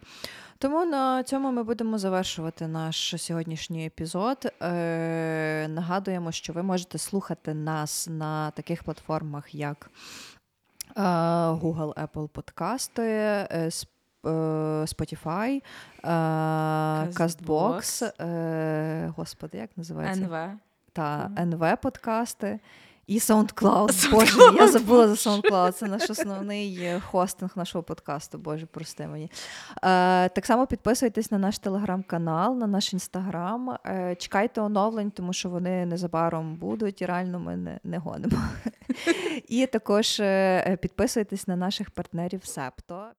Тому на цьому ми будемо завершувати наш сьогоднішній епізод. Е, Нагадуємо, що ви можете слухати нас на таких платформах, як е, Google, Apple подкасти, е, Spotify, е, Castbox, е, Господи, як називається? НВ. Та НВ подкасти. І SoundCloud. [laughs] Боже, я забула за SoundCloud. Це наш основний хостинг нашого подкасту. Боже, прости мені. Е, Так само підписуйтесь на наш телеграм-канал, на наш інстаграм. Е, Чекайте оновлень, тому що вони незабаром будуть, і реально ми не, не гонимо. [laughs] І також е, підписуйтесь на наших партнерів Септо.